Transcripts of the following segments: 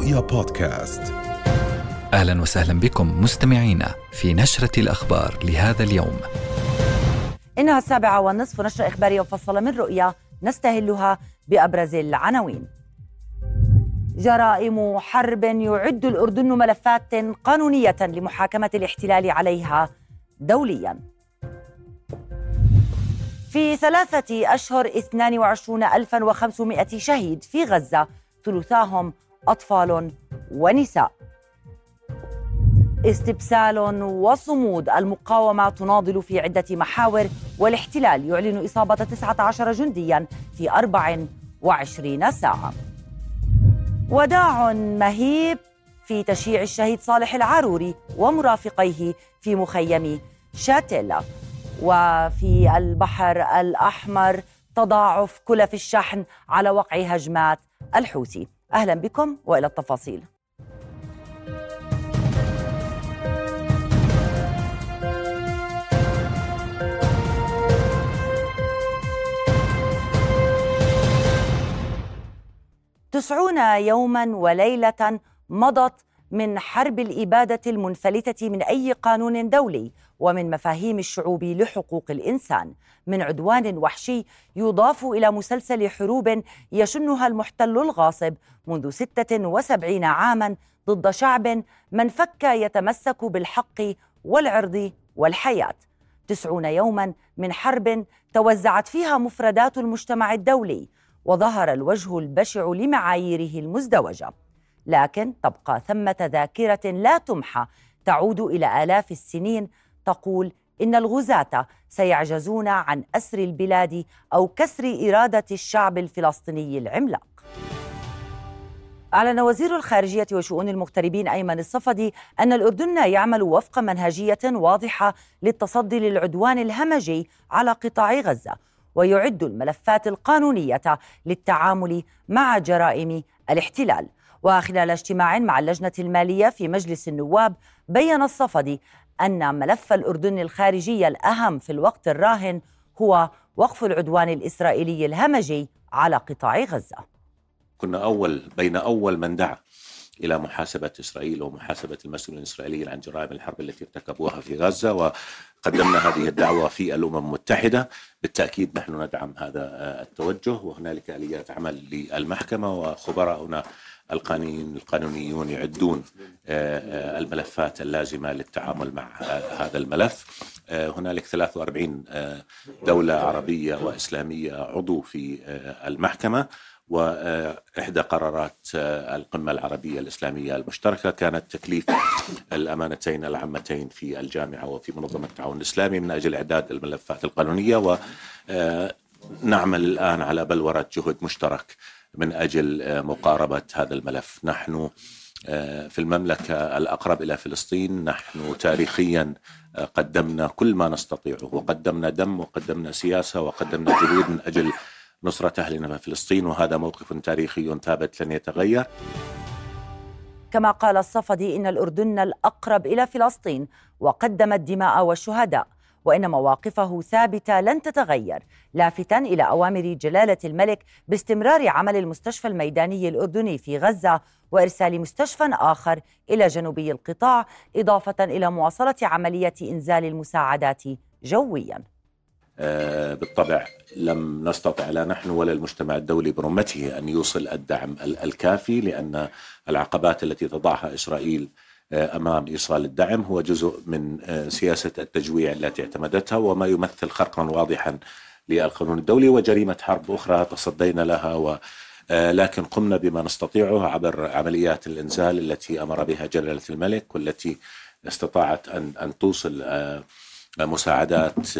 رؤيا بودكاست أهلا وسهلا بكم مستمعينا في نشرة الأخبار لهذا اليوم. إنها السابعة والنصف نشرة إخبارية مفصله من رؤيا نستهلها بأبرز العناوين. جرائم حرب يعد الأردن ملفات قانونية لمحاكمة الاحتلال عليها دوليا. في ثلاثة أشهر 22500 شهيد في غزة ثلثاهم أطفال ونساء. استبسال وصمود المقاومة تناضل في عدة محاور والاحتلال يعلن إصابة 19 جنديا في 24 ساعة. وداع مهيب في تشييع الشهيد صالح العاروري ومرافقيه في مخيم شاتيلا وفي البحر الأحمر تضاعف كلف الشحن على وقع هجمات الحوثي. أهلا بكم وإلى التفاصيل. تسعون يوما وليلة مضت من حرب الإبادة المنفلتة من أي قانون دولي ومن مفاهيم الشعوب لحقوق الإنسان. من عدوان وحشي يضاف إلى مسلسل حروب يشنها المحتل الغاصب منذ 76 عاما ضد شعب من فك يتمسك بالحق والعرض والحياة. تسعون يوما من حرب توزعت فيها مفردات المجتمع الدولي وظهر الوجه البشع لمعاييره المزدوجة. لكن تبقى ثمة ذاكرة لا تمحى. تعود إلى آلاف السنين تقول إن الغزاة سيعجزون عن أسر البلاد أو كسر إرادة الشعب الفلسطيني العملاق. أعلن وزير الخارجية وشؤون المغتربين أيمن الصفدي أن الأردن يعمل وفق منهجية واضحة للتصدي للعدوان الهمجي على قطاع غزة ويعد الملفات القانونية للتعامل مع جرائم الاحتلال. وخلال اجتماع مع اللجنة المالية في مجلس النواب بين الصفدي أن ملف الأردن الخارجي الأهم في الوقت الراهن هو وقف العدوان الإسرائيلي الهمجي على قطاع غزة. كنا أول بين أول من دعا إلى محاسبة إسرائيل ومحاسبة المسؤولين الإسرائيليين عن جرائم الحرب التي ارتكبوها في غزة وقدمنا هذه الدعوة في الأمم المتحدة. بالتأكيد نحن ندعم هذا التوجه وهنالك آليات عمل للمحكمة وخبراؤنا القانونيون يعدون الملفات اللازمة للتعامل مع هذا الملف. هنالك 43 دولة عربية وإسلامية عضو في المحكمة واحدى قرارات القمة العربية الإسلامية المشتركة كانت تكليف الأمانتين العامتين في الجامعة وفي منظمة التعاون الإسلامي من أجل إعداد الملفات القانونية. ونعمل الآن على بلورة جهد مشترك من أجل مقاربة هذا الملف. نحن في المملكة الأقرب إلى فلسطين نحن تاريخيا قدمنا كل ما نستطيعه. وقدمنا دم وقدمنا سياسة وقدمنا جهود من أجل نصرة أهلنا في فلسطين. وهذا موقف تاريخي ثابت لن يتغير. كما قال الصفدي إن الأردن الأقرب إلى فلسطين وقدم الدماء والشهداء. وإن مواقفه ثابتة لن تتغير لافتا إلى أوامر جلالة الملك باستمرار عمل المستشفى الميداني الأردني في غزة وإرسال مستشفى آخر إلى جنوبي القطاع إضافة إلى مواصلة عملية إنزال المساعدات جوياً. بالطبع لم نستطع لا نحن ولا المجتمع الدولي برمته أن يوصل الدعم الكافي لأن العقبات التي تضعها إسرائيل أمام إيصال الدعم هو جزء من سياسة التجويع التي اعتمدتها وما يمثل خرقا واضحا للقانون الدولي وجريمة حرب أخرى تصدينا لها و لكن قمنا بما نستطيعه عبر عمليات الإنزال التي أمر بها جلالة الملك والتي استطاعت أن أن توصل مساعدات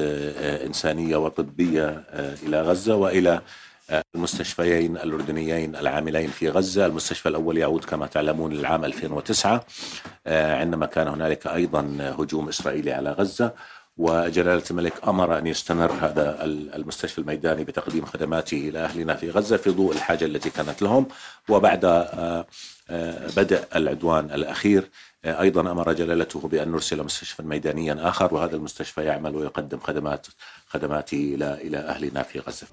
إنسانية وطبية إلى غزة وإلى المستشفيين الأردنيين العاملين في غزة. المستشفى الأول يعود كما تعلمون للعام 2009 عندما كان هنالك أيضا هجوم إسرائيلي على غزة وجلالة الملك أمر أن يستمر هذا المستشفى الميداني بتقديم خدماته إلى أهلنا في غزة في ضوء الحاجة التي كانت لهم. وبعد بدء العدوان الأخير أيضا أمر جلالته بأن نرسل مستشفى ميدانيا آخر وهذا المستشفى يعمل ويقدم خدمات خدماته إلى إلى أهلنا في غزة.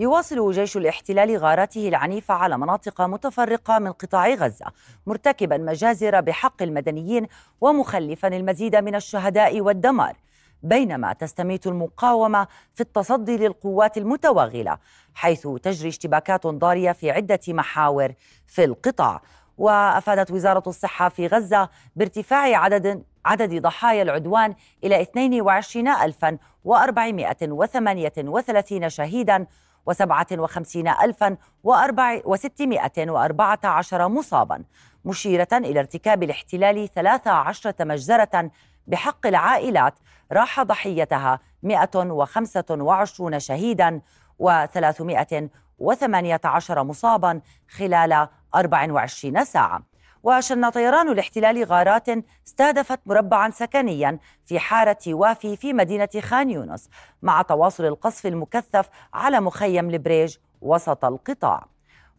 يواصل جيش الاحتلال غاراته العنيفة على مناطق متفرقة من قطاع غزة مرتكبا مجازر بحق المدنيين ومخلفا المزيد من الشهداء والدمار. بينما تستميت المقاومة في التصدي للقوات المتوغلة حيث تجري اشتباكات ضارية في عدة محاور في القطاع. وأفادت وزارة الصحة في غزة بارتفاع عدد عدد ضحايا العدوان إلى 22438 شهيدا و57614 مصابا مشيرة إلى ارتكاب الاحتلال 13 مجزرة بحق العائلات راح ضحيتها 125 شهيدا و318 مصابا خلال 24 ساعة. وشن طيران الاحتلال غارات استهدفت مربعا سكنيا في حارة وافي في مدينة خان يونس مع تواصل القصف المكثف على مخيم البريج وسط القطاع.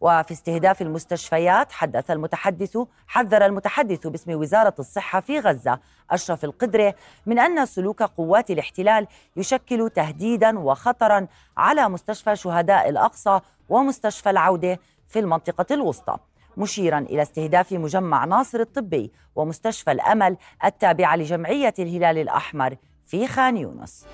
وفي استهداف المستشفيات حدث المتحدث حذر المتحدث باسم وزارة الصحة في غزة أشرف القدرة من أن سلوك قوات الاحتلال يشكل تهديدا وخطرا على مستشفى شهداء الأقصى ومستشفى العودة في المنطقة الوسطى. مشيرا إلى استهداف مجمع ناصر الطبي ومستشفى الأمل التابعة لجمعية الهلال الأحمر في خان يونس.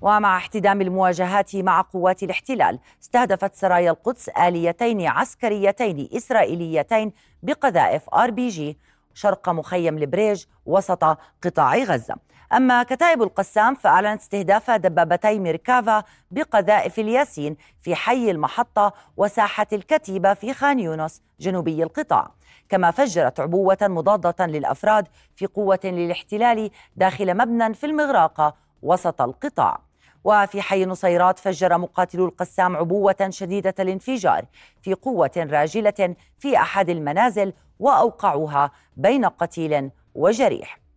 ومع احتدام المواجهات مع قوات الاحتلال استهدفت سرايا القدس آليتين عسكريتين إسرائيليتين بقذائف آر بي جي شرق مخيم البريج وسط قطاع غزة. أما كتائب القسام فأعلنت استهداف دبابتي ميركافا بقذائف الياسين في حي المحطة وساحة الكتيبة في خان يونس جنوبي القطاع. كما فجرت عبوة مضادة للأفراد في قوة للاحتلال داخل مبنى في المغراقة وسط القطاع. وفي حي نصيرات فجر مقاتلو القسام عبوة شديدة الانفجار في قوة راجلة في أحد المنازل وأوقعوها بين قتيل وجريح.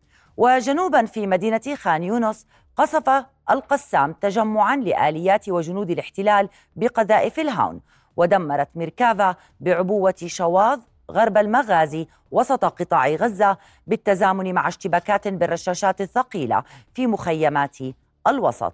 وجنوبا في مدينة خان يونس قصف القسام تجمعا لآليات وجنود الاحتلال بقذائف الهاون ودمرت ميركافا بعبوة شواظ غرب المغازي وسط قطاع غزة بالتزامن مع اشتباكات بالرشاشات الثقيلة في مخيمات الوسط.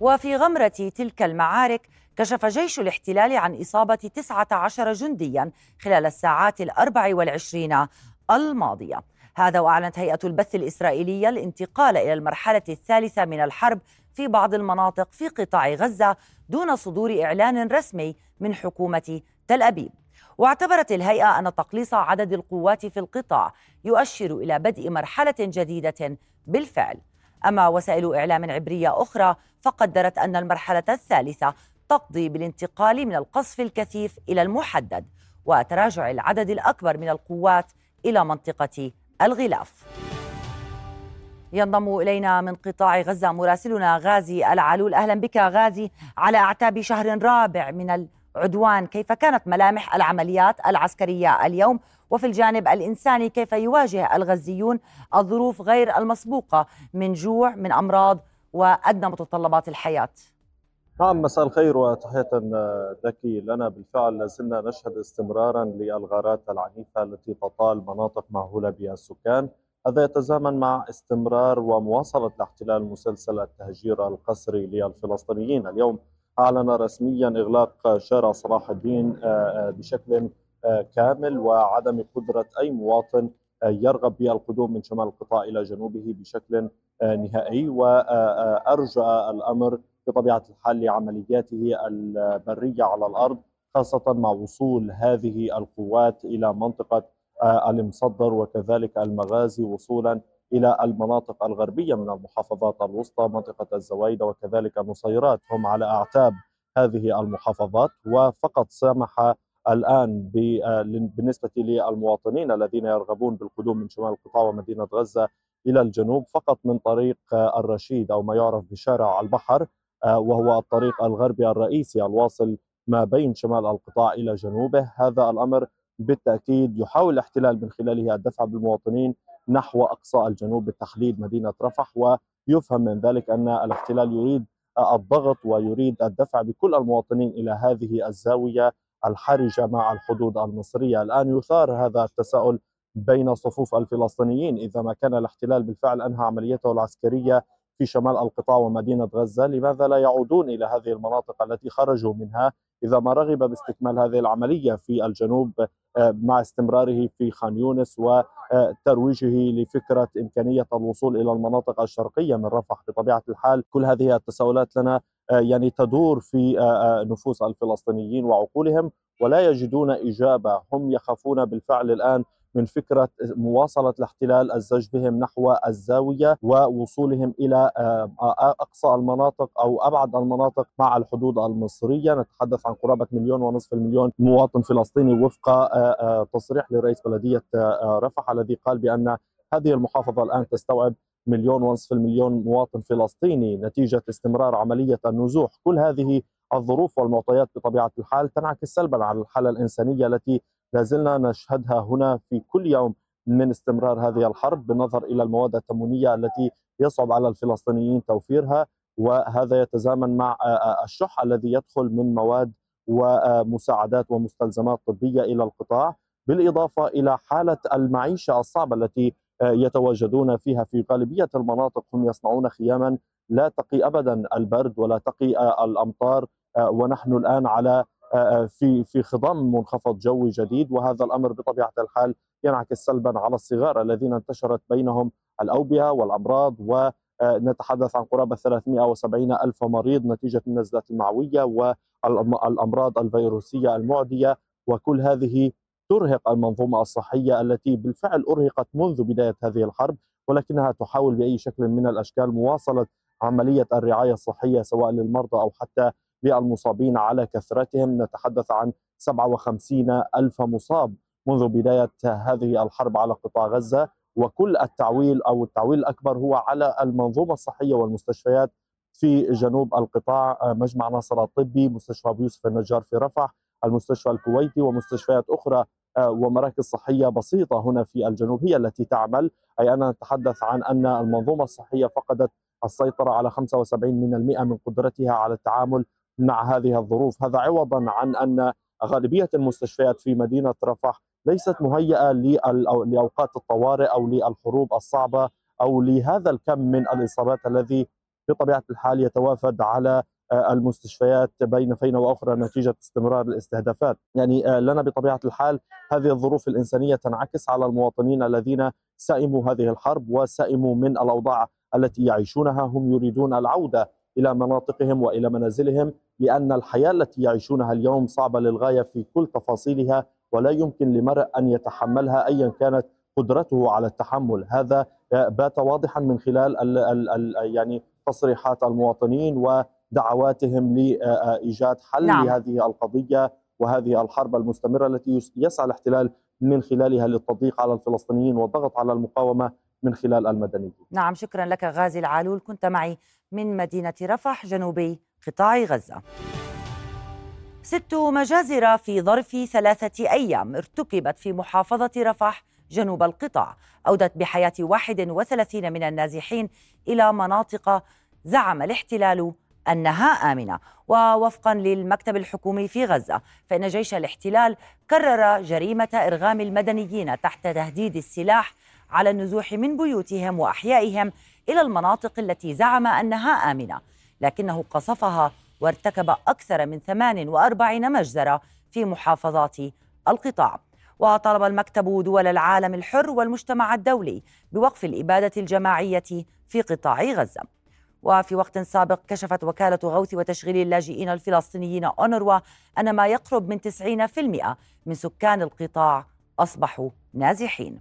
وفي غمرة تلك المعارك كشف جيش الاحتلال عن إصابة 19 جنديا خلال الساعات الأربع والعشرين الماضية. هذا وأعلنت هيئة البث الإسرائيلية الانتقال إلى المرحلة الثالثة من الحرب في بعض المناطق في قطاع غزة دون صدور إعلان رسمي من حكومة تل أبيب. واعتبرت الهيئة أن تقليص عدد القوات في القطاع يؤشر إلى بدء مرحلة جديدة بالفعل. أما وسائل إعلام عبرية أخرى فقدرت أن المرحلة الثالثة تقضي بالانتقال من القصف الكثيف إلى المحدد وتراجع العدد الأكبر من القوات إلى منطقة الغلاف. ينضم إلينا من قطاع غزة مراسلنا غازي العلول. أهلا بك غازي على أعتاب شهر رابع من العدوان. كيف كانت ملامح العمليات العسكرية اليوم؟ وفي الجانب الإنساني كيف يواجه الغزيون الظروف غير المسبوقة من جوع من أمراض وأدنى متطلبات الحياة؟ نعم مساء الخير وتحية لك لنا بالفعل لازلنا نشهد استمرارا للغارات العنيفة التي تطال مناطق مأهولة بها السكان. هذا يتزامن مع استمرار ومواصلة الاحتلال مسلسل التهجير القسري للفلسطينيين. اليوم أعلن رسميا إغلاق شارع صلاح الدين آه، آه، بشكل آه، كامل وعدم قدرة أي مواطن يرغب بالقدوم من شمال القطاع إلى جنوبه بشكل نهائي. وأرجع الأمر بطبيعة الحال لعملياته البرية على الأرض خاصة مع وصول هذه القوات إلى منطقة آه، المصدر وكذلك المغازي وصولا إلى المناطق الغربية من المحافظات الوسطى منطقة الزوايدة وكذلك النصيرات هم على أعتاب هذه المحافظات وفقط سمح الآن آه، بالنسبة للمواطنين الذين يرغبون بالقدوم من شمال القطاع ومدينة غزة إلى الجنوب فقط من طريق آه، الرشيد أو ما يعرف بشارع البحر. وهو الطريق الغربي الرئيسي الواصل ما بين شمال القطاع إلى جنوبه، هذا الأمر بالتأكيد يحاول الاحتلال من خلاله الدفع بالمواطنين نحو أقصى الجنوب بتحديد مدينة رفح ويفهم من ذلك أن الاحتلال يريد الضغط ويريد الدفع بكل المواطنين إلى هذه الزاوية الحرجة مع الحدود المصرية، الآن يثار هذا التساؤل بين صفوف الفلسطينيين. إذا ما كان الاحتلال بالفعل أنهى عمليته العسكرية في شمال القطاع ومدينة غزة لماذا لا يعودون إلى هذه المناطق التي خرجوا منها إذا ما رغب باستكمال هذه العملية في الجنوب آه، مع استمراره في خان يونس وترويجه لفكرة إمكانية الوصول إلى المناطق الشرقية من رفح بطبيعة الحال؟ كل هذه التساؤلات لنا آه، يعني تدور في آه، نفوس الفلسطينيين وعقولهم ولا يجدون إجابة هم يخافون بالفعل الآن من فكرة مواصلة الاحتلال الزج بهم نحو الزاوية ووصولهم إلى آه، أقصى المناطق أو أبعد المناطق مع الحدود المصرية. نتحدث عن قرابة مليون ونصف المليون مواطن فلسطيني وفق آه، آه، تصريح لرئيس بلدية رفح الذي قال بأن هذه المحافظة الآن تستوعب مليون ونصف المليون مواطن فلسطيني. نتيجة استمرار عملية النزوح. كل هذه الظروف والمعطيات بطبيعة الحال تنعكس سلبا على الحالة الإنسانية التي لازلنا نشهدها هنا في كل يوم من استمرار هذه الحرب بالنظر إلى المواد التموينية التي يصعب على الفلسطينيين توفيرها وهذا يتزامن مع الشح الذي يدخل من مواد ومساعدات ومستلزمات طبية إلى القطاع بالإضافة إلى حالة المعيشة الصعبة التي يتواجدون فيها في غالبية المناطق هم يصنعون خياما لا تقي ابدا البرد ولا تقي الأمطار ونحن الآن على في في خضم منخفض جوي جديد وهذا الأمر بطبيعة الحال ينعكس سلبا على الصغار الذين انتشرت بينهم الأوبئة والأمراض. ونتحدث عن قرابة 370 ألف مريض نتيجة النزلات المعوية والامراض الفيروسية المعدية. وكل هذه ترهق المنظومة الصحية التي بالفعل أرهقت منذ بداية هذه الحرب ولكنها تحاول بأي شكل من الأشكال مواصلة عملية الرعاية الصحية سواء للمرضى أو حتى للمصابين على كثرتهم. نتحدث عن 57 ألف مصاب منذ بداية هذه الحرب على قطاع غزة وكل التعويل أو التعويل الأكبر هو على المنظومة الصحية والمستشفيات في جنوب القطاع. مجمع ناصر الطبي مستشفى أبو يوسف النجار في رفح المستشفى الكويتي ومستشفيات أخرى ومراكز صحية بسيطة هنا في الجنوب هي التي تعمل. أي اننا نتحدث عن أن المنظومة الصحية فقدت السيطرة على 75 من المئة من قدرتها على التعامل مع هذه الظروف. هذا عوضا عن أن غالبية المستشفيات في مدينة رفح ليست مهيئة لأوقات الطوارئ أو للحروب الصعبة أو لهذا الكم من الإصابات الذي بطبيعة الحال يتوافد على آه، المستشفيات بين فينة وأخرى نتيجة استمرار الاستهدافات. يعني آه، لنا بطبيعة الحال هذه الظروف الإنسانية تنعكس على المواطنين الذين سئموا هذه الحرب وسئموا من الأوضاع التي يعيشونها. هم يريدون العودة إلى مناطقهم وإلى منازلهم لأن الحياة التي يعيشونها اليوم صعبة للغاية في كل تفاصيلها ولا يمكن لمرء أن يتحملها ايا كانت قدرته على التحمل هذا بات واضحا من خلال ال ال ال يعني تصريحات المواطنين ودعواتهم لإيجاد حل نعم. لهذه القضية وهذه الحرب المستمرة التي يسعى الاحتلال من خلالها للتضييق على الفلسطينيين والضغط على المقاومة من خلال المدنيين. نعم شكرا لك غازي العالول. كنت معي من مدينة رفح جنوبي قطاع غزة. ست مجازر في ظرف ثلاثة أيام ارتكبت في محافظة رفح جنوب القطاع. أودت بحياة 31 من النازحين إلى مناطق زعم الاحتلال أنها آمنة. ووفقا للمكتب الحكومي في غزة فإن جيش الاحتلال كرر جريمة إرغام المدنيين تحت تهديد السلاح على النزوح من بيوتهم وأحيائهم إلى المناطق التي زعم أنها آمنة. لكنه قصفها وارتكب أكثر من 48 مجزرة في محافظات القطاع. وطلب المكتب دول العالم الحر والمجتمع الدولي بوقف الإبادة الجماعية في قطاع غزة. وفي وقت سابق كشفت وكالة غوث وتشغيل اللاجئين الفلسطينيين أونروا أن ما يقرب من 90% من سكان القطاع أصبحوا نازحين.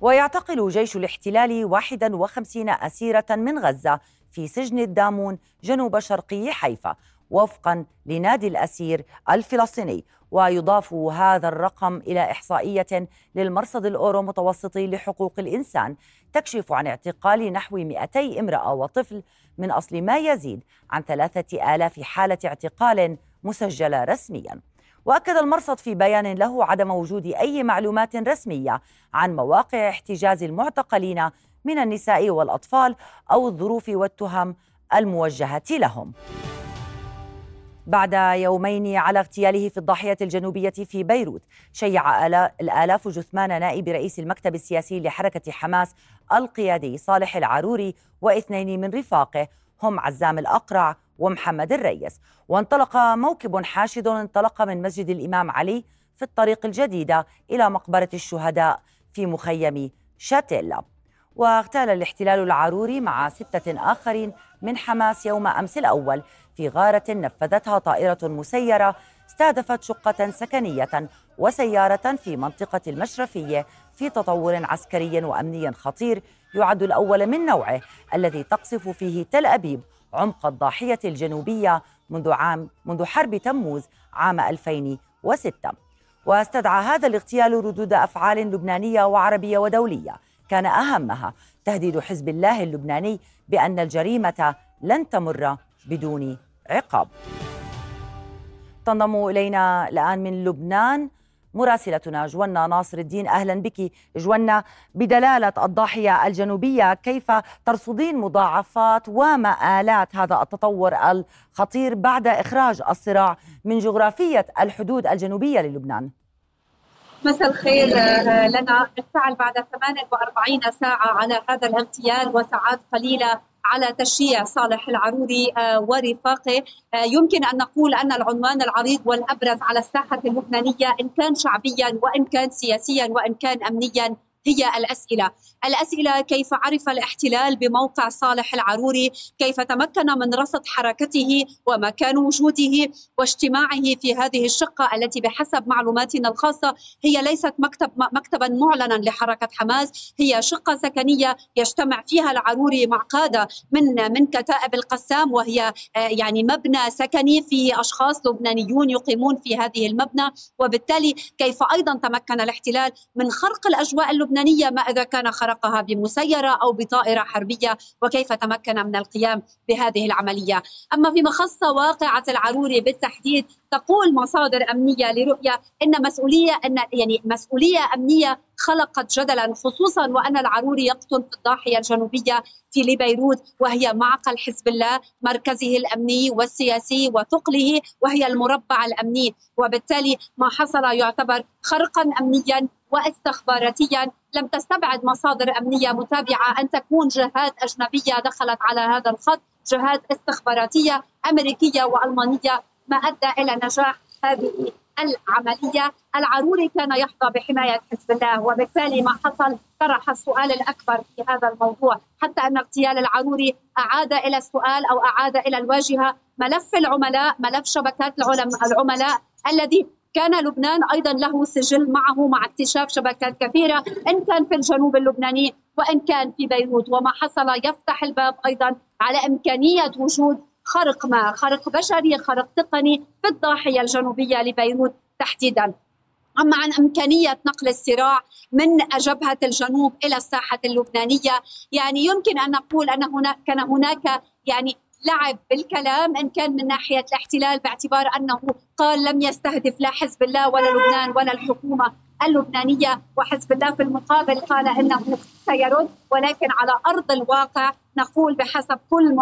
ويعتقل جيش الاحتلال 51 أسيرة من غزة في سجن الدامون جنوب شرقي حيفا وفقا لنادي الأسير الفلسطيني. ويضاف هذا الرقم إلى إحصائية للمرصد الأورو متوسطي لحقوق الإنسان تكشف عن اعتقال نحو 200 امرأة وطفل من أصل ما يزيد عن ثلاثة آلاف حالة اعتقال مسجلة رسمياً. وأكد المرصد في بيان له عدم وجود أي معلومات رسمية عن مواقع احتجاز المعتقلين من النساء والأطفال أو الظروف والتهم الموجهة لهم. بعد يومين على اغتياله في الضاحية الجنوبية في بيروت شيع الآلاف جثمان نائب رئيس المكتب السياسي لحركة حماس القيادي صالح العروري واثنين من رفاقه هم عزام الأقرع ومحمد الريس. وانطلق موكب حاشد انطلق من مسجد الإمام علي في الطريق الجديدة إلى مقبرة الشهداء في مخيم شاتيلا. واغتال الاحتلال العروري مع ستة آخرين من حماس يوم أمس الأول. في غارة نفذتها طائرة مسيرة استهدفت شقة سكنية وسيارة في منطقة المشرفية في تطور عسكري وأمني خطير يعد الأول من نوعه الذي تقصف فيه تل أبيب عمق الضاحية الجنوبية منذ عام منذ حرب تموز عام 2006 واستدعى هذا الاغتيال ردود أفعال لبنانية وعربية ودولية. كان أهمها تهديد حزب الله اللبناني بأن الجريمة لن تمر بدون عقاب. تنضم إلينا الآن من لبنان مراسلتنا جوانا ناصر الدين أهلا بك جوانا بدلالة الضاحية الجنوبية كيف ترصدين مضاعفات ومآلات هذا التطور الخطير بعد إخراج الصراع من جغرافية الحدود الجنوبية للبنان؟ مساء الخير آه، لنا. بالفعل بعد 48 ساعة على هذا الاغتيال وساعات قليلة على تشييع صالح العروري آه، ورفاقه. آه، يمكن أن نقول أن العنوان العريض والأبرز على الساحة اللبنانية إن كان شعبيا وإن كان سياسيا وإن كان امنيا هي الأسئلة، الأسئلة كيف عرف الاحتلال بموقع صالح العروري، كيف تمكن من رصد حركته ومكان وجوده واجتماعه في هذه الشقة التي بحسب معلوماتنا الخاصة؟ هي ليست مكتب مكتبا معلنا لحركة حماس، هي شقة سكنية يجتمع فيها العروري مع قادة من من كتائب القسام وهي آه، يعني مبنى سكني فيه أشخاص لبنانيون يقيمون في هذه المبنى. وبالتالي كيف أيضا تمكن الاحتلال من خرق الأجواء اللبنانية اللبنانية ما إذا كان خرقها بمسيرة أو بطائرة حربية وكيف تمكن من القيام بهذه العملية؟ أما فيما خص واقعة العروري بالتحديد تقول مصادر أمنية لرؤية إن مسؤولية أن يعني مسؤولية أمنية خلقت جدلا خصوصا وأن العروري يقطن في الضاحية الجنوبية في لبيروت وهي معقل حزب الله مركزه الأمني والسياسي وثقله وهي المربع الأمني. وبالتالي ما حصل يعتبر خرقا أمنيا واستخباراتيا لم تستبعد مصادر أمنية متابعة أن تكون جهات أجنبية دخلت على هذا الخط، جهات استخباراتية أمريكية وألمانية ما أدى إلى نجاح هذه العملية، العروري كان يحظى بحماية حزب الله وبالتالي ما حصل طرح السؤال الأكبر في هذا الموضوع، حتى أن اغتيال العروري أعاد إلى السؤال أو أعاد إلى الواجهة ملف العملاء، ملف شبكات العملاء الذي كان لبنان أيضا له سجل معه مع اكتشاف شبكات كثيرة إن كان في الجنوب اللبناني وإن كان في بيروت. وما حصل يفتح الباب أيضا على إمكانية وجود خرق ما خرق بشري خرق تقني في الضاحية الجنوبية لبيروت تحديدا. أما عن إمكانية نقل الصراع من جبهة الجنوب إلى الساحة اللبنانية يعني يمكن أن نقول أن هناك كان هناك يعني لعب بالكلام إن كان من ناحية الاحتلال باعتبار أنه قال لم يستهدف لا حزب الله ولا لبنان ولا الحكومة اللبنانية وحزب الله في المقابل قال إنه سيرد. ولكن على أرض الواقع نقول بحسب كل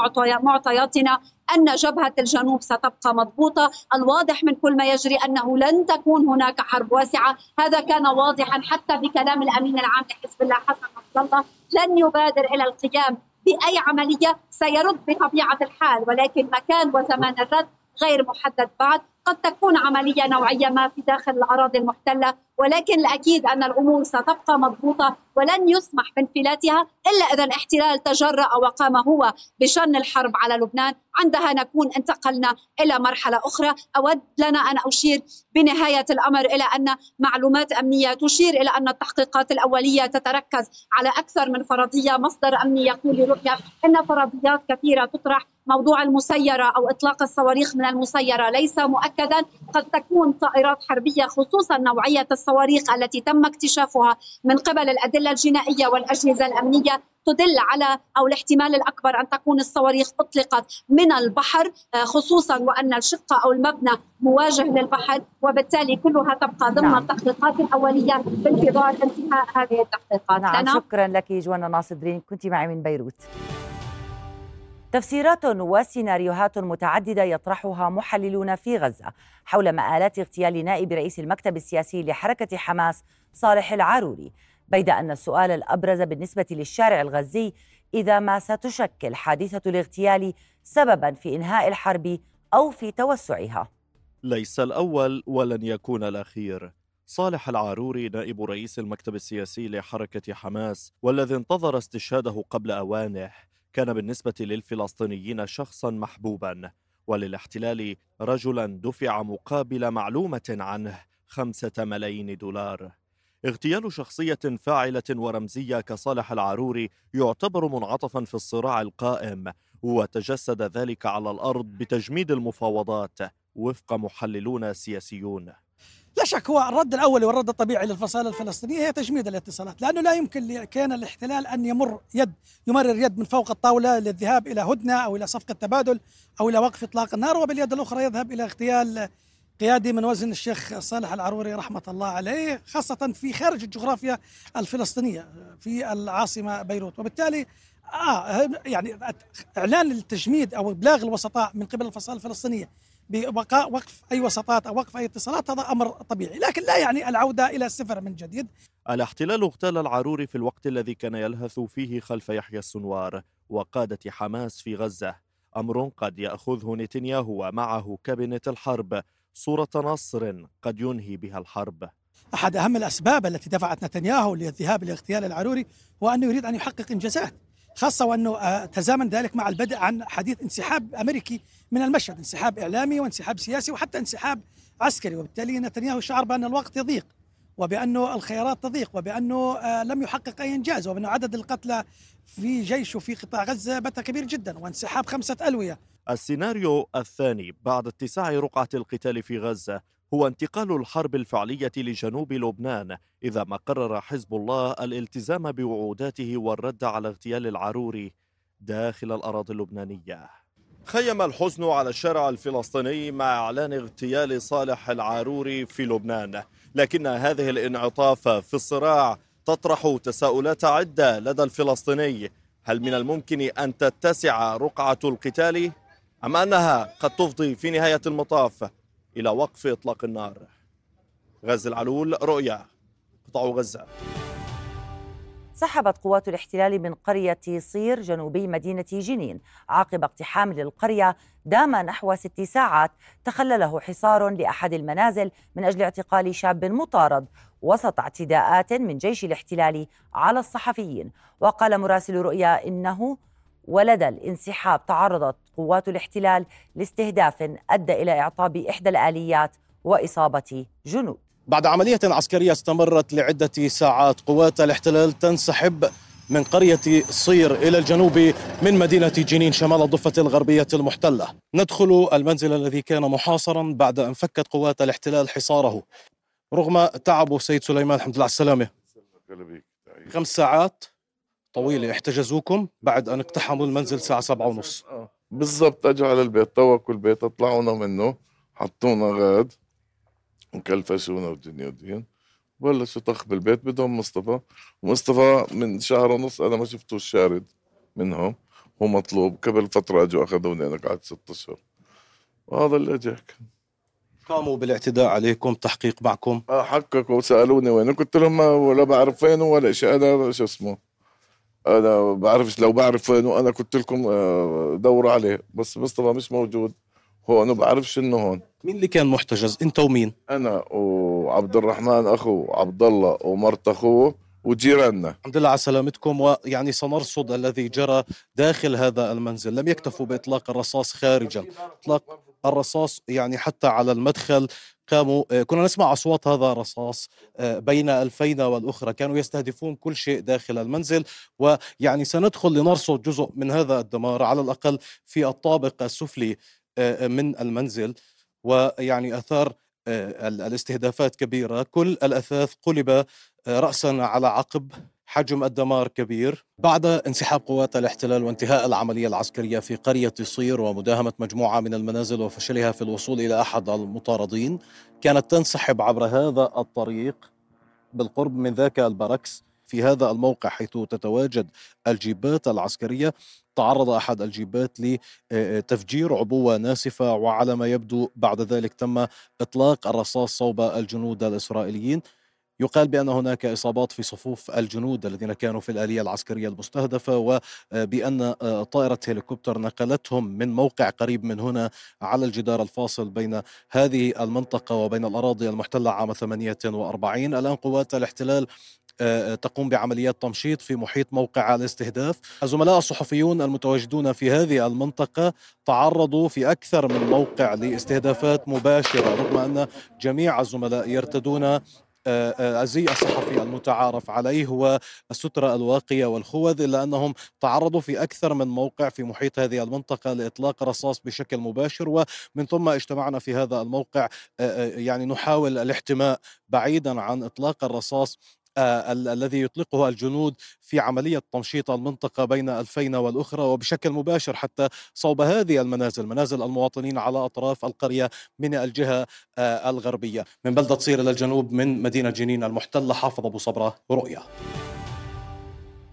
معطياتنا أن جبهة الجنوب ستبقى مضبوطة، الواضح من كل ما يجري أنه لن تكون هناك حرب واسعة، هذا كان واضحا حتى بكلام الأمين العام لحزب الله حسن نصر الله، لن يبادر إلى القيام بأي عملية سيرد بطبيعة الحال ولكن مكان وزمان الرد غير محدد. بعد قد تكون عملية نوعية ما في داخل الأراضي المحتلة ولكن الأكيد أن الأمور ستبقى مضبوطة ولن يسمح بانفلاتها إلا إذا الاحتلال تجرأ وقام هو بشن الحرب على لبنان. عندها نكون انتقلنا إلى مرحلة أخرى. أود لنا أن أشير بنهاية الأمر إلى أن معلومات أمنية تشير إلى أن التحقيقات الأولية تتركز على أكثر من فرضية. مصدر أمني يقول لرؤيا إن فرضيات كثيرة تطرح موضوع المسيرة أو إطلاق الصواريخ من المسيرة ليس مؤكدا. قد تكون طائرات حربية خصوصا نوعية الصواريخ التي تم اكتشافها من قبل الأدلة الجنائية والأجهزة الأمنية تدل على أو الاحتمال الأكبر أن تكون الصواريخ أطلقت من البحر آه، خصوصا وأن الشقه أو المبنى مواجه للبحر وبالتالي كلها تبقى ضمن نعم. التحقيقات الأولية بانتظار انتهاء هذه التحقيقات. نعم شكرا لك جوانا ناصر درين كنت معي من بيروت. تفسيرات وسيناريوهات متعددة يطرحها محللون في غزة حول مآلات اغتيال نائب رئيس المكتب السياسي لحركة حماس صالح العاروري بيد أن السؤال الأبرز بالنسبة للشارع الغزي إذا ما ستشكل حادثة الاغتيال سببا في إنهاء الحرب أو في توسعها. ليس الأول ولن يكون الأخير. صالح العاروري نائب رئيس المكتب السياسي لحركة حماس والذي انتظر استشهاده قبل أوانه. كان بالنسبة للفلسطينيين شخصا محبوبا وللاحتلال رجلا دفع مقابل معلومة عنه خمسة ملايين دولار. اغتيال شخصية فاعلة ورمزية كصالح العاروري يعتبر منعطفا في الصراع القائم وتجسد ذلك على الأرض بتجميد المفاوضات وفق محللون سياسيون. لا شك هو الرد الأولي والرد الطبيعي للفصائل الفلسطينية هي تجميد الاتصالات، لأنه لا يمكن لكيان الاحتلال أن يمر يد يمرر يد من فوق الطاولة للذهاب إلى هدنة أو إلى صفقة تبادل أو إلى وقف إطلاق النار وباليد الأخرى يذهب إلى اغتيال قيادي من وزن الشيخ صالح العروري رحمة الله عليه خاصة في خارج الجغرافيا الفلسطينية في العاصمة بيروت. وبالتالي آه يعني إعلان التجميد أو إبلاغ الوسطاء من قبل الفصائل الفلسطينية ببقاء وقف أي وسطات أو وقف أي اتصالات هذا أمر طبيعي، لكن لا يعني العودة إلى الصفر من جديد. الاحتلال اغتال العروري في الوقت الذي كان يلهث فيه خلف يحيى السنوار وقادة حماس في غزة، أمر قد يأخذه نتنياهو ومعه كابينت الحرب صورة نصر قد ينهي بها الحرب. أحد أهم الأسباب التي دفعت نتنياهو للذهاب لاغتيال العروري هو انه يريد أن يحقق إنجازات. خاصة وأنه آه، تزامن ذلك مع البدء عن حديث انسحاب أمريكي من المشهد انسحاب إعلامي وانسحاب سياسي وحتى انسحاب عسكري. وبالتالي نتنياهو شعر بأن الوقت يضيق وبأنه الخيارات تضيق وبأنه آه، لم يحقق أي إنجاز وبأن عدد القتلى في جيشه في قطاع غزة بات كبير جدا وانسحاب خمسة ألوية. السيناريو الثاني بعد اتساع رقعة القتال في غزة. هو انتقال الحرب الفعلية لجنوب لبنان إذا ما قرر حزب الله الالتزام بوعوداته والرد على اغتيال العروري داخل الأراضي اللبنانية. خيم الحزن على الشارع الفلسطيني مع إعلان اغتيال صالح العاروري في لبنان. لكن هذه الانعطاف في الصراع تطرح تساؤلات عدة لدى الفلسطيني. هل من الممكن أن تتسع رقعة القتال أم أنها قد تفضي في نهاية المطاف؟ إلى وقف إطلاق النار. غزة العلول رؤيا قطاع غزة. سحبت قوات الاحتلال من قرية صير جنوبي مدينة جنين عقب اقتحام للقرية دام نحو ست ساعات تخلله حصار لأحد المنازل من أجل اعتقال شاب مطارد وسط اعتداءات من جيش الاحتلال على الصحفيين. وقال مراسل رؤيا إنه ولدى الانسحاب تعرضت قوات الاحتلال لاستهداف أدى إلى اعطاب إحدى الآليات وإصابة جنود. بعد عملية عسكرية استمرت لعدة ساعات قوات الاحتلال تنسحب من قرية صير إلى الجنوب من مدينة جنين شمال الضفة الغربية المحتلة. ندخل المنزل الذي كان محاصرا بعد أن فكت قوات الاحتلال حصاره. رغم تعب سيد سليمان الحمد لله على السلامة. خمس ساعات. طويلة احتجزوكم بعد أن اقتحموا المنزل الساعة سبعة ونص. آه. بالضبط اجوا على البيت طوقوا البيت طلعونا منه حطونا غاد وكلفشونا والدنيا ودين بلشوا طخ بالبيت بدهم مصطفى. ومصطفى من شهر ونص أنا ما شفتوش شارد منهم. هو مطلوب. قبل فترة أجوا أخذوني أنا قعدت ست أشهر. وهذا اللي أجاك. قاموا بالاعتداء عليكم تحقيق معكم؟ حققوا وسالوني وين. قلت لهم ولا بعرف وين ولا شيء. أنا شو اسمه؟ أنا بعرفش لو بعرف وينه أنا كنت لكم آه، دوروا عليه. بس مصطفى مش موجود. هو أنا بعرفش إنه هون. مين اللي كان محتجز؟ أنت ومين؟ أنا وعبد الرحمن أخوه عبد الله ومرت أخوه وجيراننا. الحمد لله على سلامتكم ويعني سنرصد الذي جرى داخل هذا المنزل. لم يكتفوا بإطلاق الرصاص خارجا. إطلاق الرصاص يعني حتى على المدخل قاموا آه، كنا نسمع أصوات هذا الرصاص آه، بين الفينة والأخرى. كانوا يستهدفون كل شيء داخل المنزل ويعني سندخل لنرصد جزء من هذا الدمار على الأقل في الطابق السفلي آه، من المنزل. ويعني أثار الاستهدافات كبيرة. كل الأثاث قلب رأسا على عقب. حجم الدمار كبير. بعد انسحاب قوات الاحتلال وانتهاء العملية العسكرية في قرية صير ومداهمة مجموعة من المنازل وفشلها في الوصول إلى أحد المطاردين كانت تنسحب عبر هذا الطريق بالقرب من ذاك البركس في هذا الموقع حيث تتواجد الجيبات العسكرية تعرض أحد الجيبات لتفجير عبوة ناسفة وعلى ما يبدو بعد ذلك تم إطلاق الرصاص صوب الجنود الإسرائيليين. يقال بأن هناك إصابات في صفوف الجنود الذين كانوا في الآلية العسكرية المستهدفة وبأن طائرة هليكوبتر نقلتهم من موقع قريب من هنا على الجدار الفاصل بين هذه المنطقة وبين الأراضي المحتلة عام 48 الآن قوات الاحتلال تقوم بعمليات تمشيط في محيط موقع الاستهداف. الزملاء الصحفيون المتواجدون في هذه المنطقة تعرضوا في أكثر من موقع لاستهدافات مباشرة رغم أن جميع الزملاء يرتدون آه، آه، الزي الصحفي المتعارف عليه هو السترة الواقية والخوذ إلا أنهم تعرضوا في أكثر من موقع في محيط هذه المنطقة لإطلاق رصاص بشكل مباشر ومن ثم اجتمعنا في هذا الموقع يعني نحاول الاحتماء بعيدا عن إطلاق الرصاص الذي يطلقه الجنود في عملية تمشيط المنطقة بين الفينة والأخرى وبشكل مباشر حتى صوب هذه المنازل منازل المواطنين على أطراف القرية من الجهة آه، الغربية. من بلدة صير إلى الجنوب من مدينة جنين المحتلة حافظ أبو صبرة رؤيا.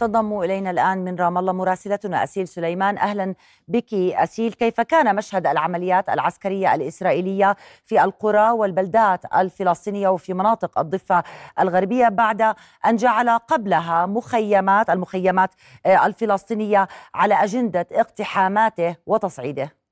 تنضم إلينا الآن من رام الله مراسلتنا أسيل سليمان. أهلا بك أسيل. كيف كان مشهد العمليات العسكرية الإسرائيلية في القرى والبلدات الفلسطينية وفي مناطق الضفة الغربية بعد أن جعل قبلها مخيمات المخيمات آه، الفلسطينية على أجندة اقتحاماته وتصعيده؟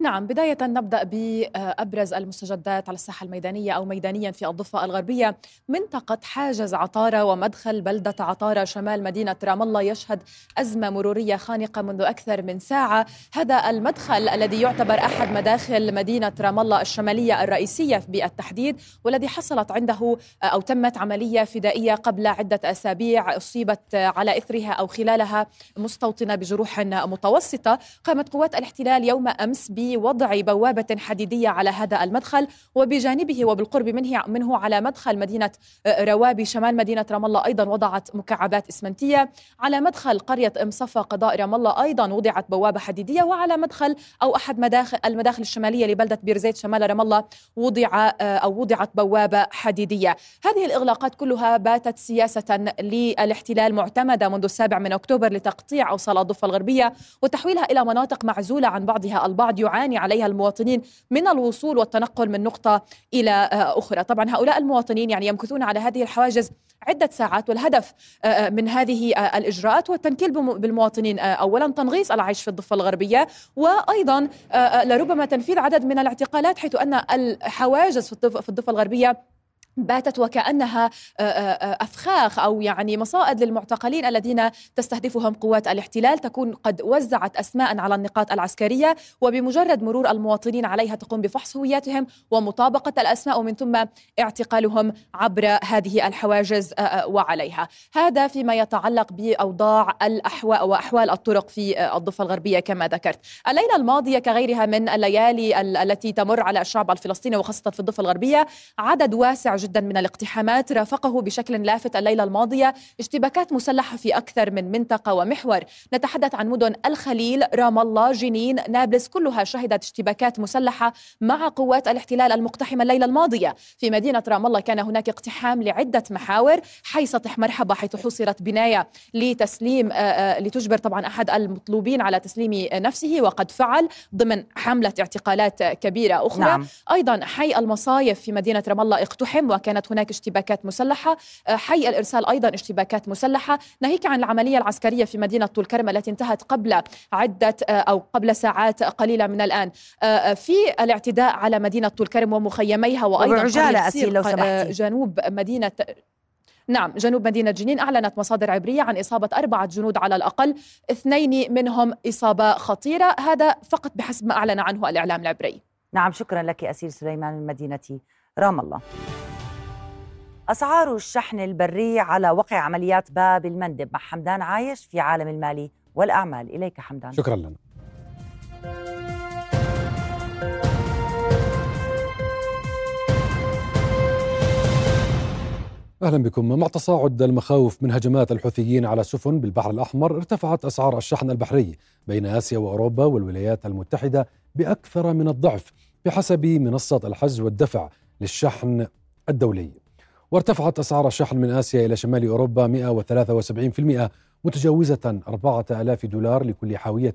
نعم بداية نبدأ بأبرز المستجدات على الساحة الميدانية أو ميدانيا في الضفة الغربية. منطقة حاجز عطارة ومدخل بلدة عطارة شمال مدينة رام الله يشهد أزمة مرورية خانقة منذ أكثر من ساعة. هذا المدخل الذي يعتبر أحد مداخل مدينة رام الله الشمالية الرئيسية بالتحديد والذي حصلت عنده أو تمت عملية فدائية قبل عدة أسابيع أصيبت على إثرها أو خلالها مستوطنة بجروح متوسطة. قامت قوات الاحتلال يوم أمس ب بوضع بوابة حديدية على هذا المدخل وبجانبه وبالقرب منه منه على مدخل مدينة آه، روابي شمال مدينة رام الله أيضا وضعت مكعبات إسمنتية. على مدخل قرية أم صفا قضاء رام الله أيضا وضعت بوابة حديدية وعلى مدخل أو أحد مداخل المداخل الشمالية لبلدة بيرزيت شمال رام الله وضع آه، أو وضعت بوابة حديدية. هذه الإغلاقات كلها باتت سياسة للاحتلال معتمدة منذ السابع من أكتوبر لتقطيع أوصال الضفة الغربية وتحويلها إلى مناطق معزولة عن بعضها البعض يعاني يعاني عليها المواطنين من الوصول والتنقل من نقطة إلى آه، أخرى. طبعا هؤلاء المواطنين يعني يمكثون على هذه الحواجز عدة ساعات والهدف آه، آه، من هذه الإجراءات هو التنكيل بالمواطنين أولا تنغيص العيش في الضفة الغربية وأيضا لربما تنفيذ عدد من الاعتقالات حيث أن الحواجز في الضفة الغربية باتت وكأنها أفخاخ أو يعني مصائد للمعتقلين الذين تستهدفهم قوات الاحتلال. تكون قد وزعت أسماء على النقاط العسكرية وبمجرد مرور المواطنين عليها تقوم بفحص هوياتهم ومطابقة الأسماء ومن ثم اعتقالهم عبر هذه الحواجز وعليها. هذا فيما يتعلق بأوضاع الاحواء واحوال الطرق في الضفة الغربية كما ذكرت. الليلة الماضية كغيرها من الليالي التي تمر على الشعب الفلسطيني وخاصة في الضفة الغربية عدد واسع جدا جدا من الاقتحامات رافقه بشكل لافت الليلة الماضية اشتباكات مسلحة في أكثر من منطقة ومحور. نتحدث عن مدن الخليل رام الله جنين نابلس كلها شهدت اشتباكات مسلحة مع قوات الاحتلال المقتحمة الليلة الماضية. في مدينة رام الله كان هناك اقتحام لعدة محاور حي سطح مرحبا حيث حصرت بناية لتسليم آه، آه، لتجبر طبعا أحد المطلوبين على تسليم نفسه وقد فعل ضمن حملة اعتقالات كبيرة أخرى. نعم. أيضا حي المصايف في مدينة رام الله اقتحم وكانت هناك اشتباكات مسلحة. آه، حي الإرسال أيضا اشتباكات مسلحة. ناهيك عن العملية العسكرية في مدينة طول كرم التي انتهت قبل عدة آه، أو قبل ساعات قليلة من الآن. آه، في الاعتداء على مدينة طول كرم ومخيميها وأيضا لو جنوب مدينة نعم جنوب مدينة جنين أعلنت مصادر عبرية عن إصابة أربعة جنود على الأقل اثنين منهم إصابة خطيرة. هذا فقط بحسب ما أعلن عنه الإعلام العبري. نعم شكرا لك أسير سليمان من مدينة رام الله. أسعار الشحن البري على وقع عمليات باب المندب مع حمدان عايش في عالم المالي والأعمال. إليك حمدان. شكرا لنا. أهلا بكم. مع تصاعد المخاوف من هجمات الحوثيين على سفن بالبحر الأحمر ارتفعت أسعار الشحن البحري بين آسيا وأوروبا والولايات المتحدة بأكثر من الضعف بحسب منصة الحجز والدفع للشحن الدولي. وارتفعت أسعار الشحن من آسيا إلى شمال أوروبا 173% متجاوزة 4000 دولار لكل حاوية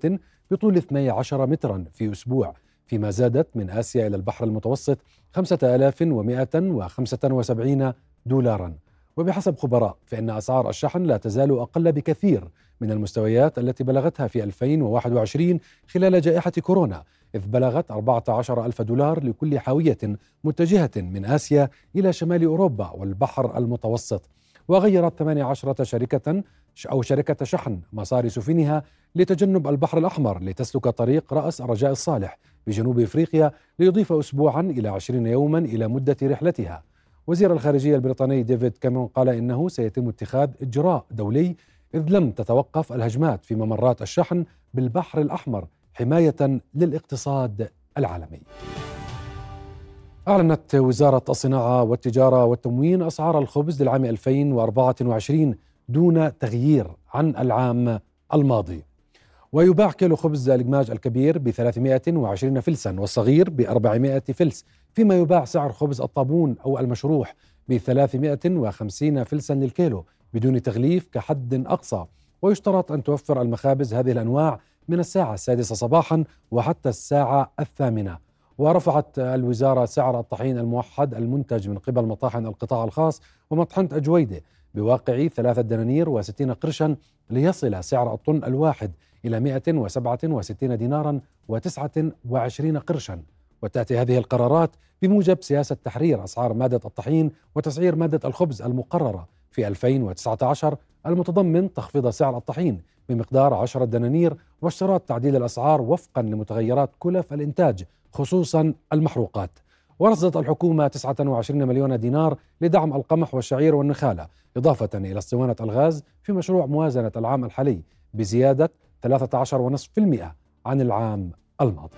بطول 12 مترا في أسبوع فيما زادت من آسيا إلى البحر المتوسط 5175 دولارا. وبحسب خبراء فإن أسعار الشحن لا تزال أقل بكثير من المستويات التي بلغتها في 2021 خلال جائحة كورونا إذ بلغت 14 ألف دولار لكل حاوية متجهة من آسيا إلى شمال أوروبا والبحر المتوسط وغيرت 18 شركة أو شركة شحن مسار سفنها لتجنب البحر الأحمر لتسلك طريق رأس الرجاء الصالح بجنوب إفريقيا ليضيف أسبوعا إلى 20 يوما إلى مدة رحلتها. وزير الخارجية البريطاني ديفيد كاميرون قال إنه سيتم اتخاذ إجراء دولي إذ لم تتوقف الهجمات في ممرات الشحن بالبحر الأحمر حماية للاقتصاد العالمي. أعلنت وزارة الصناعة والتجارة والتموين أسعار الخبز للعام 2024 دون تغيير عن العام الماضي. ويباع كيلو خبز الإجماج الكبير ب 320 فلسا والصغير ب 400 فلس. فيما يباع سعر خبز الطابون أو المشروح ب 350 فلسا للكيلو بدون تغليف كحد أقصى. ويشترط أن توفر المخابز هذه الأنواع من الساعة السادسة صباحا وحتى الساعة الثامنة. ورفعت الوزارة سعر الطحين الموحد المنتج من قبل مطاحن القطاع الخاص ومطحنة أجويدة بواقع ثلاثة دنانير وستين قرشا ليصل سعر الطن الواحد إلى 167 دينارا و29 قرشا. وتأتي هذه القرارات بموجب سياسة تحرير أسعار مادة الطحين وتسعير مادة الخبز المقررة في 2019 المتضمن تخفيض سعر الطحين بمقدار 10 دنانير واشتراط تعديل الأسعار وفقا لمتغيرات كلف الإنتاج خصوصا المحروقات. ورصدت الحكومة 29 مليون دينار لدعم القمح والشعير والنخالة إضافة إلى اسطوانة الغاز في مشروع موازنة العام الحالي بزيادة 13.5% عن العام الماضي.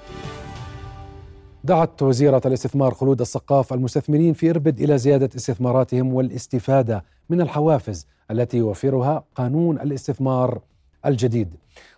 دعت وزيرة الاستثمار خلود السقاف المستثمرين في إربد إلى زيادة استثماراتهم والاستفادة من الحوافز التي يوفرها قانون الاستثمار الجديد.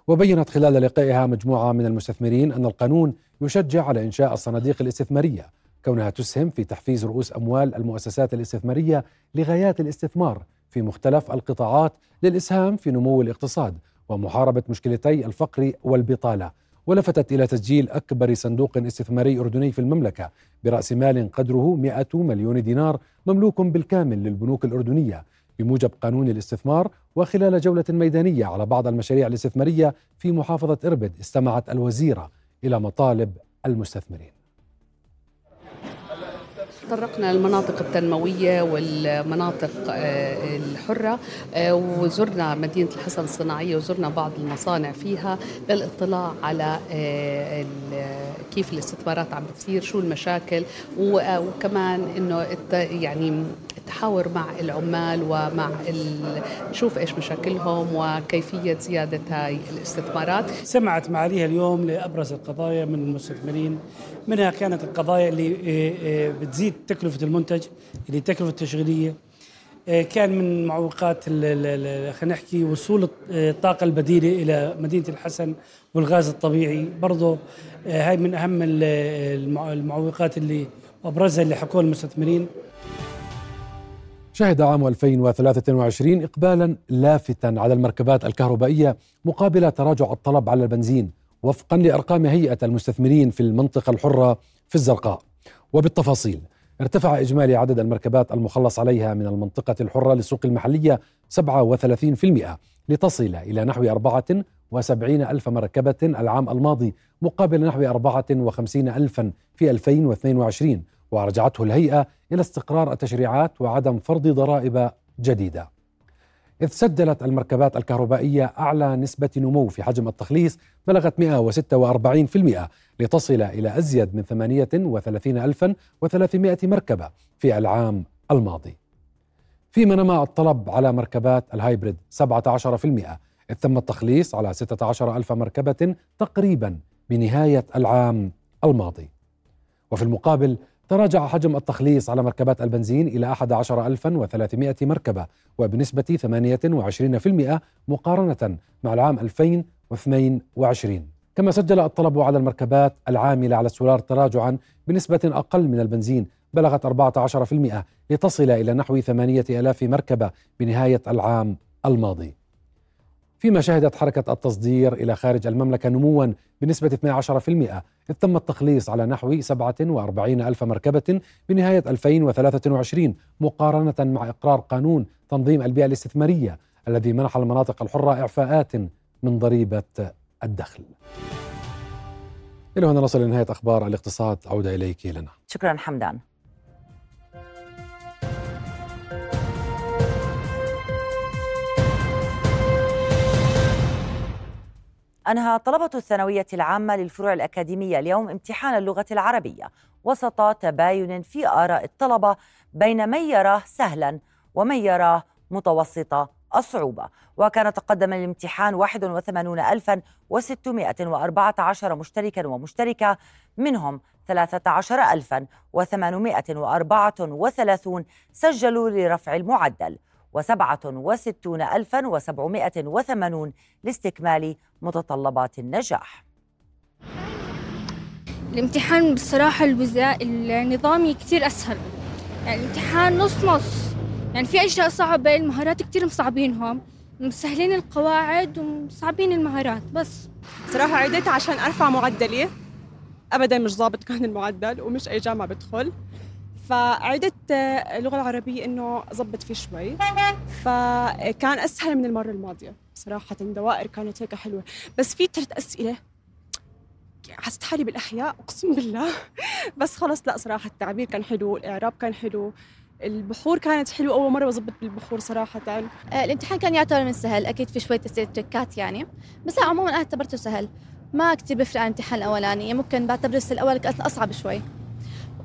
وبينت خلال لقائها مجموعة من المستثمرين أن القانون يشجع على إنشاء الصناديق الاستثمارية كونها تسهم في تحفيز رؤوس أموال المؤسسات الاستثمارية لغايات الاستثمار في مختلف القطاعات للإسهام في نمو الاقتصاد ومحاربة مشكلتي الفقر والبطالة. ولفتت إلى تسجيل أكبر صندوق استثماري أردني في المملكة برأس مال قدره 100 مليون دينار مملوك بالكامل للبنوك الأردنية بموجب قانون الاستثمار وخلال جولة ميدانية على بعض المشاريع الاستثمارية في محافظة إربد استمعت الوزيرة إلى مطالب المستثمرين. تطرقنا للمناطق التنموية والمناطق آه، الحرة آه، وزرنا مدينة الحسن الصناعية وزرنا بعض المصانع فيها للاطلاع على آه، كيف الاستثمارات عم بتصير شو المشاكل وكمان إنه يعني التحاور مع العمال ومع نشوف إيش مشاكلهم وكيفية زيادة هاي الاستثمارات. سمعت معاليها اليوم لأبرز القضايا من المستثمرين. منها كانت القضايا اللي آه، آه، بتزيد تكلفة المنتج اللي تكلفة التشغيلية. آه، كان من معوقات خلينا نحكي وصول الطاقه البديلة إلى مدينة الحسن والغاز الطبيعي. برضه هاي من أهم المعوقات اللي أبرزها اللي حكوها المستثمرين. شهد عام 2023 إقبالا لافتا على المركبات الكهربائية مقابل تراجع الطلب على البنزين وفقا لأرقام هيئة المستثمرين في المنطقة الحرة في الزرقاء. وبالتفاصيل ارتفع إجمالي عدد المركبات المخلص عليها من المنطقة الحرة للسوق المحلية 37% لتصل إلى نحو 74 ألف مركبة العام الماضي مقابل نحو 54 ألفا في 2022 ورجعته الهيئة إلى استقرار التشريعات وعدم فرض ضرائب جديدة. إذ سجلت المركبات الكهربائية أعلى نسبة نمو في حجم التخليص بلغت 146% لتصل إلى أزيد من 38300 مركبة في العام الماضي. فيما نما الطلب على مركبات الهايبريد 17% إذ تم التخليص على 16 ألف مركبة تقريبا بنهاية العام الماضي. وفي المقابل تراجع حجم التخليص على مركبات البنزين إلى 11300 مركبة وبنسبة 28% مقارنة مع العام 2022 كما سجل الطلب على المركبات العاملة على السولار تراجعا بنسبة أقل من البنزين بلغت 14% لتصل إلى نحو 8000 مركبة بنهاية العام الماضي. فيما شهدت حركة التصدير إلى خارج المملكة نموا بنسبة 12% إذ تم التخليص على نحو 47 ألف مركبة بنهاية 2023 مقارنة مع إقرار قانون تنظيم البيئة الاستثمارية الذي منح المناطق الحرة إعفاءات من ضريبة الدخل. إلى هنا نصل لنهاية أخبار الاقتصاد. عودة إليك لنا شكرا حمدان. أنهى طلبة الثانوية العامة للفروع الأكاديمية اليوم امتحان اللغة العربية وسط تباين في آراء الطلبة بين من يراه سهلا ومن يراه متوسط الصعوبة. وكان تقدم الامتحان 81614 مشتركا ومشتركة منهم 13834 سجلوا لرفع المعدل. و67780 لاستكمال متطلبات النجاح. الامتحان بصراحة الوزا... النظامي كتير أسهل. يعني الامتحان نص نص. يعني في أشياء صعبة المهارات كتير مصعبينهم. مسهلين القواعد ومصعبين المهارات بس. صراحة عديت عشان أرفع معدلي. أبدا مش ضابط كان المعدل ومش أي جامعة بدخل فعدت اللغة العربية إنه أضبط فيه شوي. فكان أسهل من المرة الماضية. صراحة الدوائر كانت هيك حلوة. بس في ثلاث أسئلة. حسيت حالي بالأحياء أقسم بالله. بس خلص لا صراحة التعبير كان حلو الإعراب كان حلو البحور كانت حلوة. أول مرة بظبط بالبحور صراحة. آه الامتحان كان يعتبر من سهل. أكيد في شوية أسئلة تركات يعني. بس عموما أنا اعتبرته سهل. ما كتير بفرق عن الامتحان الأولاني. ممكن بعتبر الأول كانت أصعب شوي.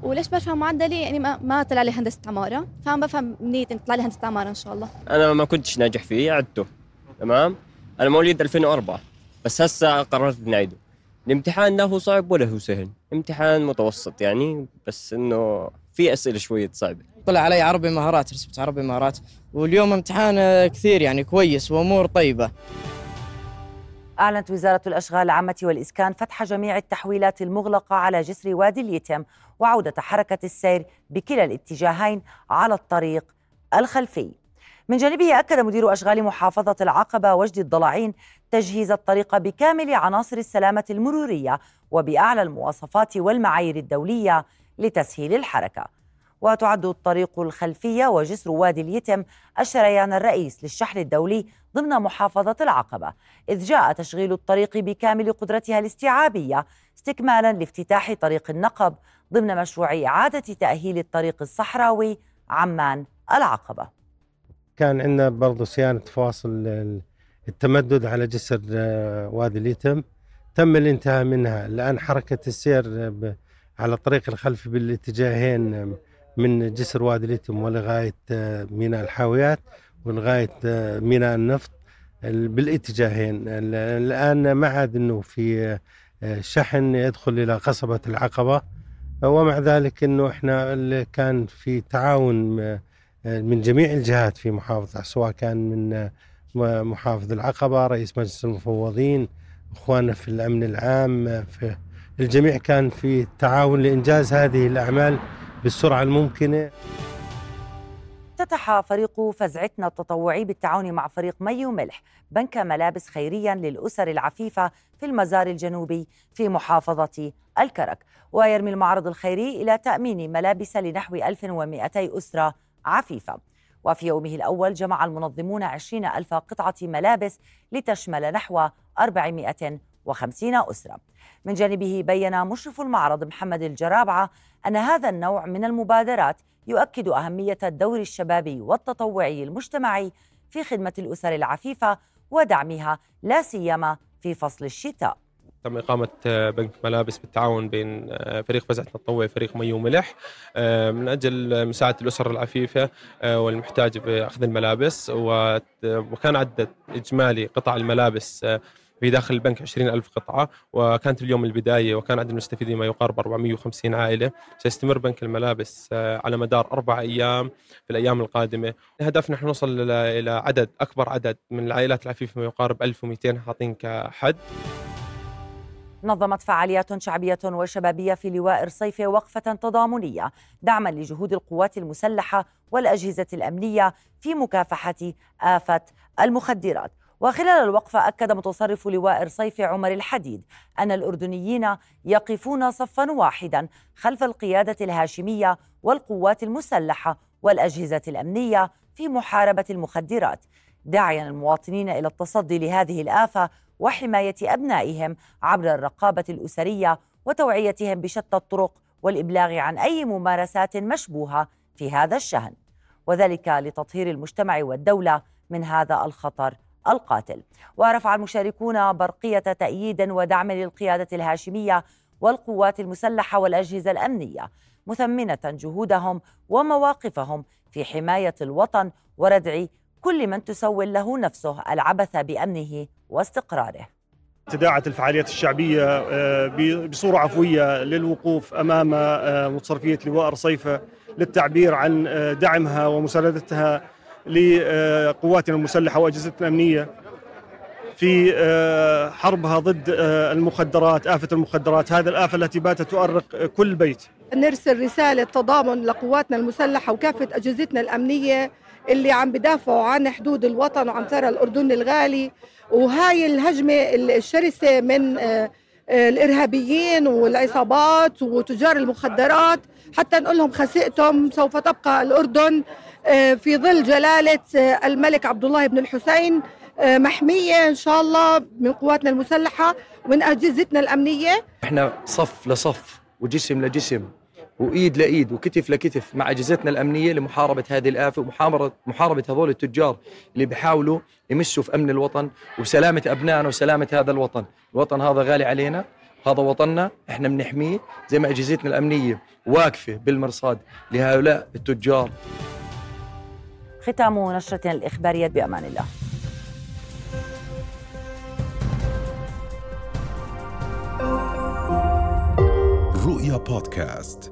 وليش برفع معدلي؟ يعني ما, ما طلع لي هندسة عمارة. فعم بفهم إن طلع لي هندسة عمارة إن شاء الله. أنا ما كنتش ناجح فيه عدته. تمام؟ أنا مواليد 2004 بس هسه قررت نعيده الامتحان لا هو صعب ولا هو سهل. امتحان متوسط يعني بس إنه في أسئلة شوية صعبة. طلع علي عربي مهارات رسمت عربي مهارات. واليوم امتحان كثير يعني كويس وأمور طيبة. أعلنت وزارة الأشغال العامة والإسكان فتح جميع التحويلات المغلقة على جسر وادي اليتم وعودة حركة السير بكلا الاتجاهين على الطريق الخلفي. من جانبه أكد مدير أشغال محافظة العقبة وجد الضلاعين تجهيز الطريق بكامل عناصر السلامة المرورية وبأعلى المواصفات والمعايير الدولية لتسهيل الحركة. وتعد الطريق الخلفية وجسر وادي اليتم الشريان الرئيس للشحن الدولي ضمن محافظة العقبة. إذ جاء تشغيل الطريق بكامل قدرتها الاستيعابية استكمالا لافتتاح طريق النقب ضمن مشروع إعادة تأهيل الطريق الصحراوي عمان العقبة. كان عندنا برضو صيانة فاصل التمدد على جسر آه، وادي اليتم. تم الانتهاء منها. الآن حركة السير على الطريق الخلفي بالاتجاهين من جسر وادي اليتم ولغاية آه، ميناء الحاويات ولغاية آه، ميناء النفط بالاتجاهين. الآن ما عاد أنه في شحن يدخل إلى قصبة العقبة. ومع ذلك إنه إحنا كان في تعاون من جميع الجهات في محافظة سواء كان من محافظ العقبة رئيس مجلس المفوضين إخواننا في الأمن العام في الجميع كان في تعاون لإنجاز هذه الأعمال. بالسرعة الممكنة. افتتح فريق فزعتنا التطوعي بالتعاون مع فريق مي وملح بنك ملابس خيريا للأسر العفيفة في المزار الجنوبي في محافظة الكرك. ويرمي المعرض الخيري إلى تأمين ملابس لنحو 1200 أسرة عفيفة. وفي يومه الأول جمع المنظمون 20 ألف قطعة ملابس لتشمل نحو 450 أسرة. من جانبه بين مشرف المعرض محمد الجرابعة أن هذا النوع من المبادرات يؤكد أهمية الدور الشبابي والتطوعي المجتمعي في خدمة الأسر العفيفة ودعمها لا سيما في فصل الشتاء. تم إقامة بنك ملابس بالتعاون بين فريق فزعة التطوعي وفريق مي وملح من أجل مساعدة الأسر العفيفة والمحتاجة في أخذ الملابس وكان عدد إجمالي قطع الملابس في داخل البنك 20 ألف قطعة وكانت اليوم البداية وكان عدد المستفيدين ما يقارب 450 عائلة. سيستمر بنك الملابس آه، على مدار أربع أيام في الأيام القادمة. هدفنا نحن نوصل إلى عدد أكبر عدد من العائلات العفيفة ما يقارب 1200 حاطين كحد. نظمت فعاليات شعبية وشبابية في لواء رصيفة وقفة تضامنية دعما لجهود القوات المسلحة والأجهزة الأمنية في مكافحة آفة المخدرات. وخلال الوقفة أكد متصرف لواء رصيفة عمر الحديد أن الأردنيين يقفون صفا واحدا خلف القيادة الهاشمية والقوات المسلحة والأجهزة الأمنية في محاربة المخدرات. داعيا المواطنين إلى التصدي لهذه الآفة وحماية أبنائهم عبر الرقابة الأسرية وتوعيتهم بشتى الطرق والإبلاغ عن أي ممارسات مشبوهة في هذا الشأن. وذلك لتطهير المجتمع والدولة من هذا الخطر القاتل. ورفع المشاركون برقية تأييد ودعم للقيادة الهاشمية والقوات المسلحة والأجهزة الأمنية مثمنة جهودهم ومواقفهم في حماية الوطن وردع كل من تسول له نفسه العبث بأمنه واستقراره. تداعت الفعاليات الشعبية آه، بصورة عفوية للوقوف أمام آه، متصرفية لواء رصيفة للتعبير عن آه، دعمها ومساندتها لقواتنا المسلحة وأجهزتنا الأمنية في حربها ضد المخدرات آفة المخدرات. هذا الآفة التي باتت تؤرق كل بيت. نرسل رسالة تضامن لقواتنا المسلحة وكافة أجهزتنا الأمنية اللي عم بدافعوا عن حدود الوطن وعن ثرى الأردن الغالي. وهاي الهجمة الشرسة من آه، آه، الإرهابيين والعصابات وتجار المخدرات. حتى نقول لهم خسئتم سوف تبقى الأردن آه، في ظل جلالة الملك عبد الله بن الحسين محمية إن شاء الله من قواتنا المسلحة ومن أجهزتنا الأمنية إحنا صف لصف وجسم لجسم وإيد لإيد وكتف لكتف مع أجهزتنا الأمنية لمحاربة هذه الآفة ومحاربه محاربة هذول التجار اللي بيحاولوا يمسوا في أمن الوطن وسلامة أبنائنا وسلامة هذا الوطن، الوطن هذا غالي علينا هذا وطننا إحنا بنحميه زي ما أجهزتنا الأمنية واقفة بالمرصاد لهؤلاء التجار. ختام نشرتنا الإخبارية بأمان الله. رؤيا بودكاست